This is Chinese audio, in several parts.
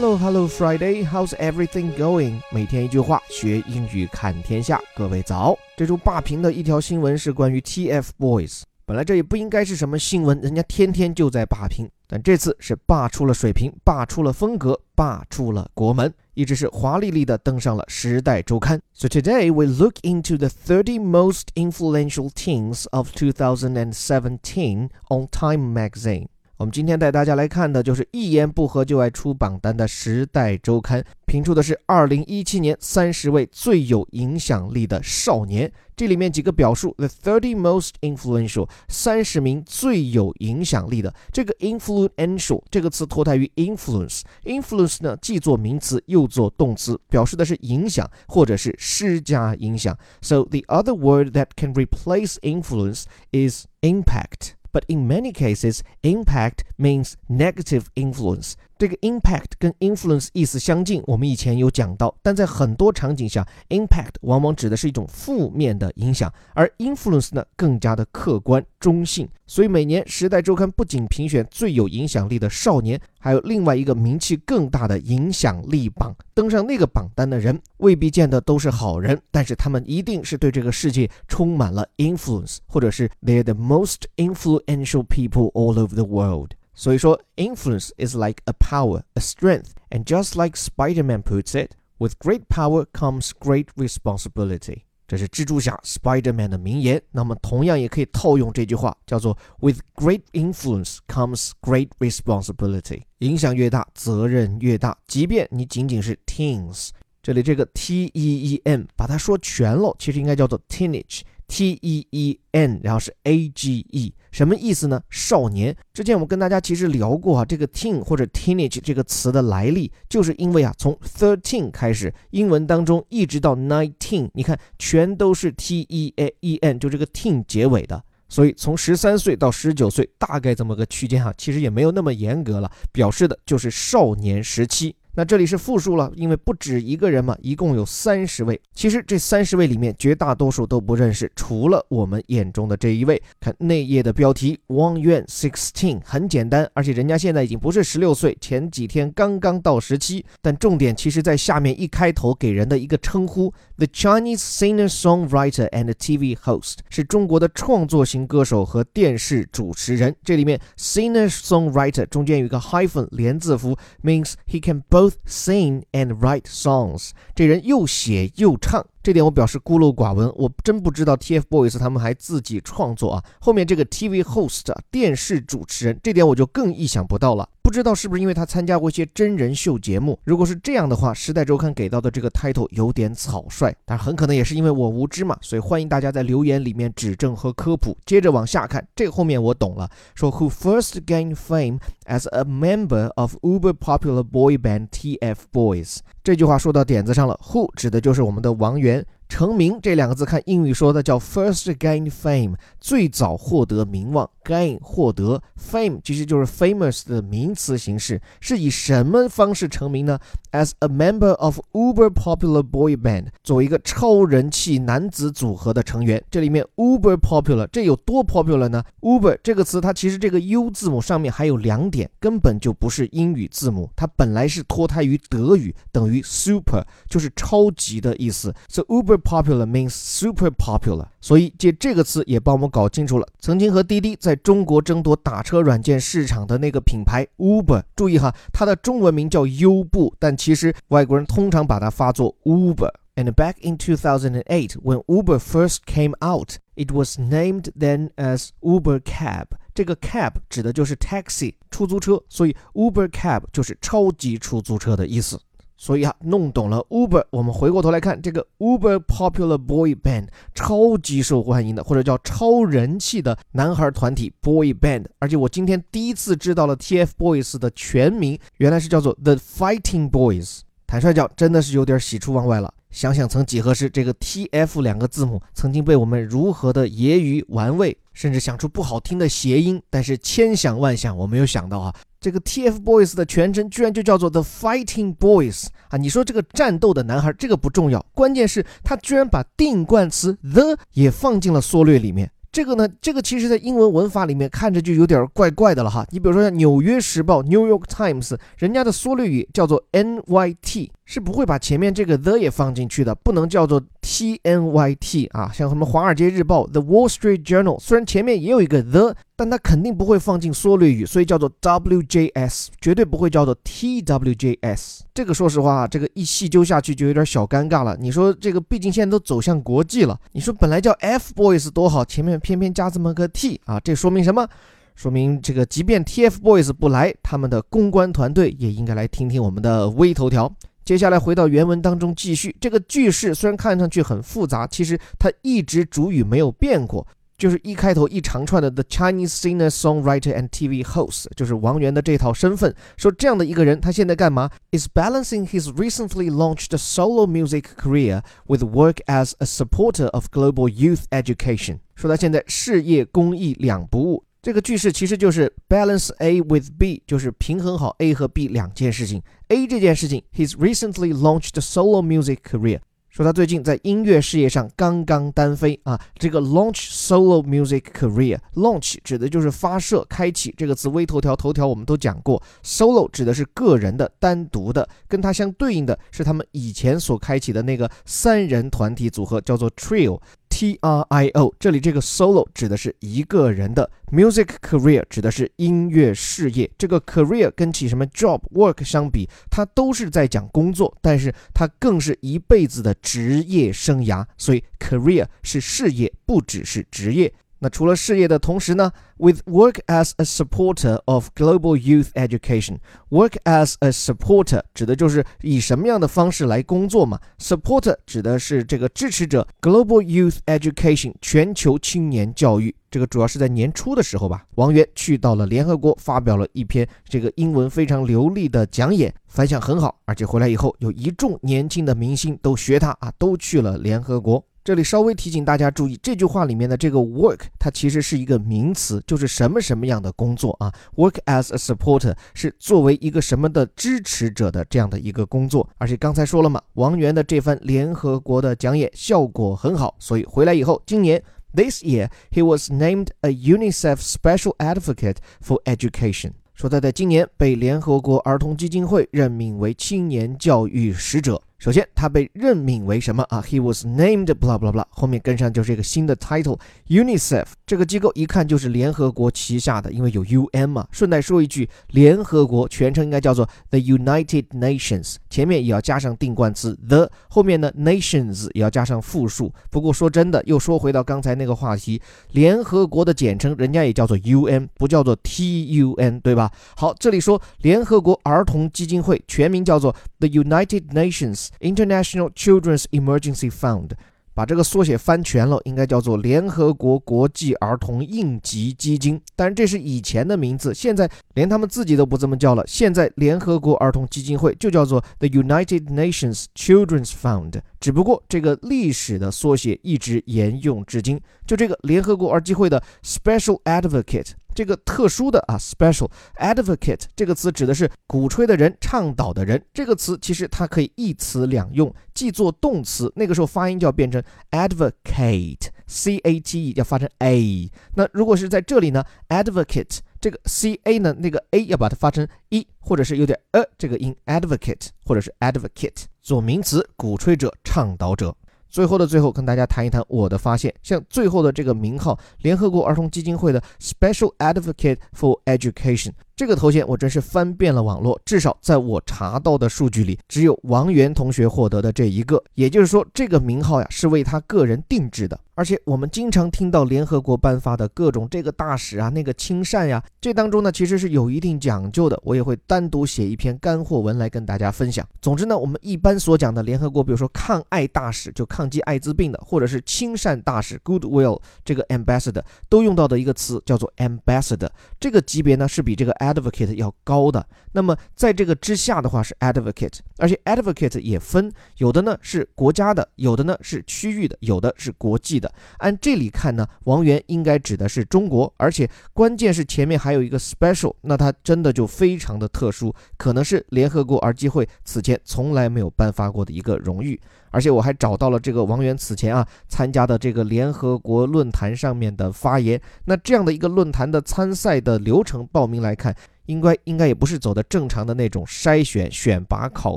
Hello, hello, Friday. How's everything going? 每天一句话，学英语看天下。各位早。这周霸屏的一条新闻是关于 TFBOYS。本来这也不应该是什么新闻，人家天天就在霸屏，但这次是霸出了水平，霸出了风格，霸出了国门，一直是华丽丽的登上了《时代周刊》。So today we look into the 30 most influential teens of 2017 on Time Magazine. 我们今天带大家来看的就是一言不合就爱出榜单的《时代周刊》，评出的是二零一七年三十位最有影响力的少年。这里面几个表述：the thirty most influential，三十名最有影响力的。这个 influential 这个词脱胎于 influence，influence 呢既做名词又做动词，表示的是影响或者是施加影响。So the other word that can replace influence is impact. But in many cases, impact means negative influence. 这个 impact 跟 influence 意思相近，我们以前有讲到，但在很多场景下，impact 往往指的是一种负面的影响，而 influence 呢更加的客观中性。所以每年《时代周刊》不仅评选最有影响力的少年，还有另外一个名气更大的影响力榜。登上那个榜单的人未必见得都是好人，但是他们一定是对这个世界充满了 influence，或者是 they're the most influential people all over the world。所以说，influence is like a power, a strength, and just like Spider-Man puts it, with great power comes great responsibility。这是蜘蛛侠 Spider-Man 的名言。那么同样也可以套用这句话，叫做 With great influence comes great responsibility。影响越大，责任越大。即便你仅仅是 teens，这里这个 T E E N 把它说全了，其实应该叫做 teenage。 T E E N，然后是 A G E，什么意思呢？少年。之前我们跟大家其实聊过啊，这个 teen 或者 teenage 这个词的来历，就是因为啊，从 thirteen 开始，英文当中一直到 nineteen，你看全都是 T E A E N，就这个 teen 结尾的。所以从十三岁到十九岁，大概这么个区间哈，其实也没有那么严格了，表示的就是少年时期。那这里是复数了，因为不止一个人嘛，一共有三十位。其实这三十位里面，绝大多数都不认识，除了我们眼中的这一位。看内页的标题，Wang Yuan sixteen，很简单，而且人家现在已经不是十六岁，前几天刚刚到十七。但重点其实在下面一开头给人的一个称呼，The Chinese singer-songwriter and TV host，是中国的创作型歌手和电视主持人。这里面 singer-songwriter 中间有一个 hyphen 连字符，means he can both both sing and write songs。这人又写又唱。这点我表示孤陋寡闻，我真不知道 TFBOYS 他们还自己创作啊。后面这个 TV host 电视主持人，这点我就更意想不到了。不知道是不是因为他参加过一些真人秀节目？如果是这样的话，《时代周刊》给到的这个 title 有点草率，但很可能也是因为我无知嘛。所以欢迎大家在留言里面指正和科普。接着往下看，这后面我懂了，说 Who first gained fame as a member of uber popular boy band TFBOYS？这句话说到点子上了。Who 指的就是我们的王源。成名这两个字，看英语说的叫 first gain fame，最早获得名望。gain 获得 fame 其实就是 famous 的名词形式，是以什么方式成名呢？As a member of uber popular boy band，作为一个超人气男子组合的成员。这里面 uber popular 这有多 popular 呢？uber 这个词它其实这个 u 字母上面还有两点，根本就不是英语字母，它本来是脱胎于德语，等于 super，就是超级的意思。So uber popular means super popular。所以借这个词也帮我们搞清楚了，曾经和滴滴在中国争夺打车软件市场的那个品牌 Uber，注意哈，它的中文名叫优步，但其实外国人通常把它发作 Uber。And back in 2008, when Uber first came out, it was named then as Uber Cab。这个 cab 指的就是 taxi 出租车，所以 Uber Cab 就是超级出租车的意思。所以啊，弄懂了 Uber，我们回过头来看这个 Uber Popular Boy Band，超级受欢迎的，或者叫超人气的男孩团体 Boy Band。而且我今天第一次知道了 TFBOYS 的全名，原来是叫做 The Fighting Boys。坦率讲，真的是有点喜出望外了。想想曾几何时，这个 TF 两个字母曾经被我们如何的揶揄玩味，甚至想出不好听的谐音。但是千想万想，我没有想到啊。这个 TFBOYS 的全称居然就叫做 The Fighting Boys 啊！你说这个战斗的男孩，这个不重要，关键是他居然把定冠词 the 也放进了缩略里面。这个呢，这个其实在英文文法里面看着就有点怪怪的了哈。你比如说像《纽约时报》（New York Times），人家的缩略语叫做 NYT。是不会把前面这个 the 也放进去的，不能叫做 T N Y T 啊，像什么《华尔街日报》The Wall Street Journal，虽然前面也有一个 the，但它肯定不会放进缩略语，所以叫做 W J S，绝对不会叫做 T W J S。这个说实话，这个一细究下去就有点小尴尬了。你说这个毕竟现在都走向国际了，你说本来叫 F Boys 多好，前面偏偏加这么个 T 啊，这说明什么？说明这个即便 TFBOYS 不来，他们的公关团队也应该来听听我们的微头条。接下来回到原文当中继续，这个句式虽然看上去很复杂，其实它一直主语没有变过，就是一开头一长串的 The Chinese singer, songwriter and TV host，就是王源的这套身份。说这样的一个人，他现在干嘛？Is balancing his recently launched solo music career with work as a supporter of global youth education。说他现在事业公益两不误。这个句式其实就是 balance A with B，就是平衡好 A 和 B 两件事情。A 这件事情，He's recently launched solo music career， 说他最近在音乐事业上刚刚单飞啊。这个 launch solo music career，launch 指的就是发射、开启。这个词微头条头条我们都讲过，solo 指的是个人的、单独的，跟它相对应的是他们以前所开启的那个三人团体组合，叫做 trio。T R I O，这里这个 solo 指的是一个人的 music career，指的是音乐事业。这个 career 跟起什么 job work 相比，它都是在讲工作，但是它更是一辈子的职业生涯。所以 career 是事业，不只是职业。那除了事业的同时呢，with work as a supporter of global youth education，work as a supporter 指的就是以什么样的方式来工作嘛？supporter 指的是这个支持者，global youth education 全球青年教育。这个主要是在年初的时候吧，王源去到了联合国，发表了一篇这个英文非常流利的讲演，反响很好，而且回来以后有一众年轻的明星都学他啊，都去了联合国。这里稍微提醒大家注意，这句话里面的这个 work，它其实是一个名词，就是什么什么样的工作啊？work as a supporter 是作为一个什么的支持者的这样的一个工作。而且刚才说了嘛，王源的这番联合国的讲演效果很好，所以回来以后，今年 this year he was named a UNICEF Special Advocate for Education，说他在今年被联合国儿童基金会任命为青年教育使者。首先，他被任命为什么啊？He was named blah blah blah，后面跟上就是一个新的 title，UNICEF 这个机构一看就是联合国旗下的，因为有 UN 嘛。顺带说一句，联合国全称应该叫做 The United Nations，前面也要加上定冠词 the，后面呢 Nations 也要加上复数。不过说真的，又说回到刚才那个话题，联合国的简称人家也叫做 UN，不叫做 TUN，对吧？好，这里说联合国儿童基金会全名叫做 The United Nations。International Children's Emergency Fund，把这个缩写翻全了，应该叫做联合国国际儿童应急基金。但是这是以前的名字，现在连他们自己都不这么叫了。现在联合国儿童基金会就叫做 The United Nations Children's Fund，只不过这个历史的缩写一直沿用至今。就这个联合国儿基会的 Special Advocate。这个特殊的啊，special advocate 这个词指的是鼓吹的人、倡导的人。这个词其实它可以一词两用，既做动词，那个时候发音就要变成 advocate，c a t e 要发成 a。那如果是在这里呢，advocate 这个 c a 呢，那个 a 要把它发成 e，或者是有点呃这个音，advocate 或者是 advocate 做名词，鼓吹者、倡导者。最后的最后，跟大家谈一谈我的发现。像最后的这个名号，联合国儿童基金会的 Special Advocate for Education。这个头衔我真是翻遍了网络，至少在我查到的数据里，只有王源同学获得的这一个。也就是说，这个名号呀是为他个人定制的。而且我们经常听到联合国颁发的各种这个大使啊、那个亲善呀，这当中呢其实是有一定讲究的。我也会单独写一篇干货文来跟大家分享。总之呢，我们一般所讲的联合国，比如说抗艾大使，就抗击艾滋病的，或者是亲善大使 （Goodwill） 这个 Ambassador，都用到的一个词叫做 Ambassador。这个级别呢是比这个 Advocate 要高的，那么在这个之下的话是 Advocate，而且 Advocate 也分，有的呢是国家的，有的呢是区域的，有的是国际的。按这里看呢，王源应该指的是中国，而且关键是前面还有一个 special，那它真的就非常的特殊，可能是联合国儿基会此前从来没有颁发过的一个荣誉。而且我还找到了这个王源此前啊参加的这个联合国论坛上面的发言，那这样的一个论坛的参赛的流程报名来看。应该应该也不是走的正常的那种筛选、选拔、考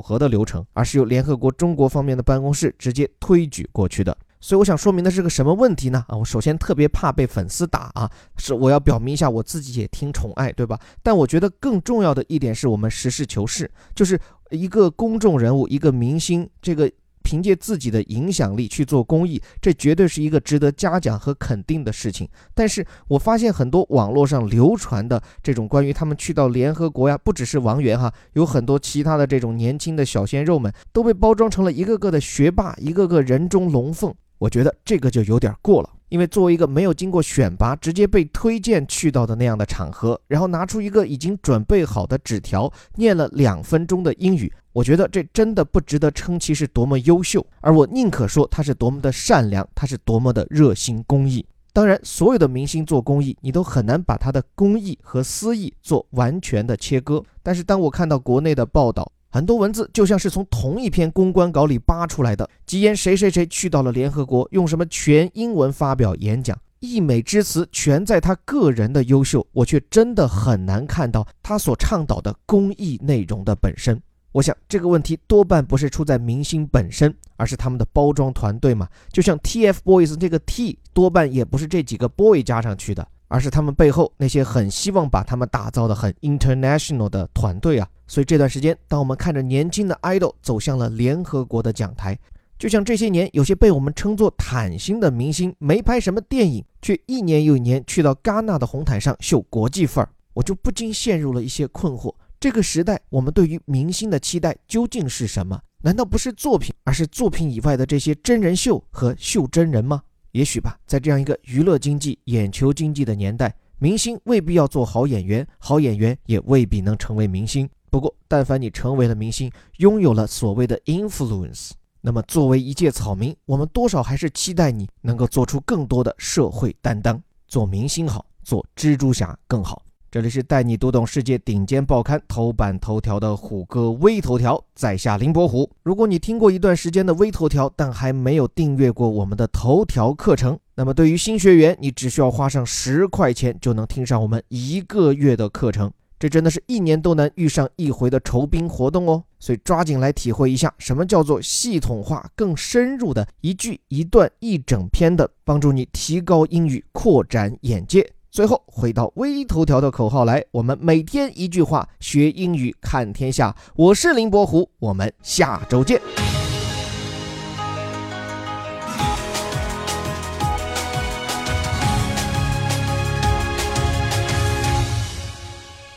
核的流程，而是由联合国中国方面的办公室直接推举过去的。所以我想说明的是个什么问题呢？啊，我首先特别怕被粉丝打啊，是我要表明一下我自己也挺宠爱，对吧？但我觉得更重要的一点是我们实事求是，就是一个公众人物、一个明星，这个。凭借自己的影响力去做公益，这绝对是一个值得嘉奖和肯定的事情。但是我发现很多网络上流传的这种关于他们去到联合国呀，不只是王源哈，有很多其他的这种年轻的小鲜肉们都被包装成了一个个的学霸，一个个人中龙凤。我觉得这个就有点过了。因为作为一个没有经过选拔，直接被推荐去到的那样的场合，然后拿出一个已经准备好的纸条，念了两分钟的英语，我觉得这真的不值得称其是多么优秀，而我宁可说他是多么的善良，他是多么的热心公益。当然，所有的明星做公益，你都很难把他的公益和私益做完全的切割。但是当我看到国内的报道，很多文字就像是从同一篇公关稿里扒出来的，吉言谁谁谁去到了联合国，用什么全英文发表演讲，溢美之词全在他个人的优秀，我却真的很难看到他所倡导的公益内容的本身。我想这个问题多半不是出在明星本身，而是他们的包装团队嘛。就像 TFBOYS 这个 T，多半也不是这几个 boy 加上去的。而是他们背后那些很希望把他们打造的很 international 的团队啊，所以这段时间，当我们看着年轻的 idol 走向了联合国的讲台，就像这些年有些被我们称作坦星的明星，没拍什么电影，却一年又一年去到戛纳的红毯上秀国际范儿，我就不禁陷入了一些困惑：这个时代，我们对于明星的期待究竟是什么？难道不是作品，而是作品以外的这些真人秀和秀真人吗？也许吧，在这样一个娱乐经济、眼球经济的年代，明星未必要做好演员，好演员也未必能成为明星。不过，但凡你成为了明星，拥有了所谓的 influence，那么作为一介草民，我们多少还是期待你能够做出更多的社会担当。做明星好，做蜘蛛侠更好。这里是带你读懂世界顶尖报刊头版头条的虎哥微头条，在下林伯虎。如果你听过一段时间的微头条，但还没有订阅过我们的头条课程，那么对于新学员，你只需要花上十块钱就能听上我们一个月的课程。这真的是一年都难遇上一回的酬宾活动哦！所以抓紧来体会一下，什么叫做系统化、更深入的一句一段一整篇的，帮助你提高英语、扩展眼界。最后回到微头条的口号来，我们每天一句话学英语看天下。我是林伯虎，我们下周见。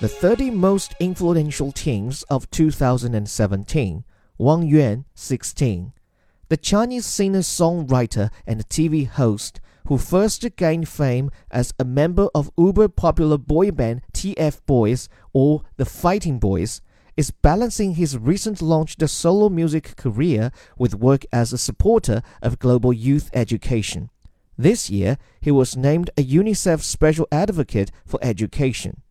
The 30 most influential teams of 2017. Wang Yuan, 16. The Chinese singer, songwriter, and TV host who first gained fame as a member of uber popular boy band TF Boys or the Fighting Boys, is balancing his recent launched solo music career with work as a supporter of global youth education. This year, he was named a UNICEF Special Advocate for Education.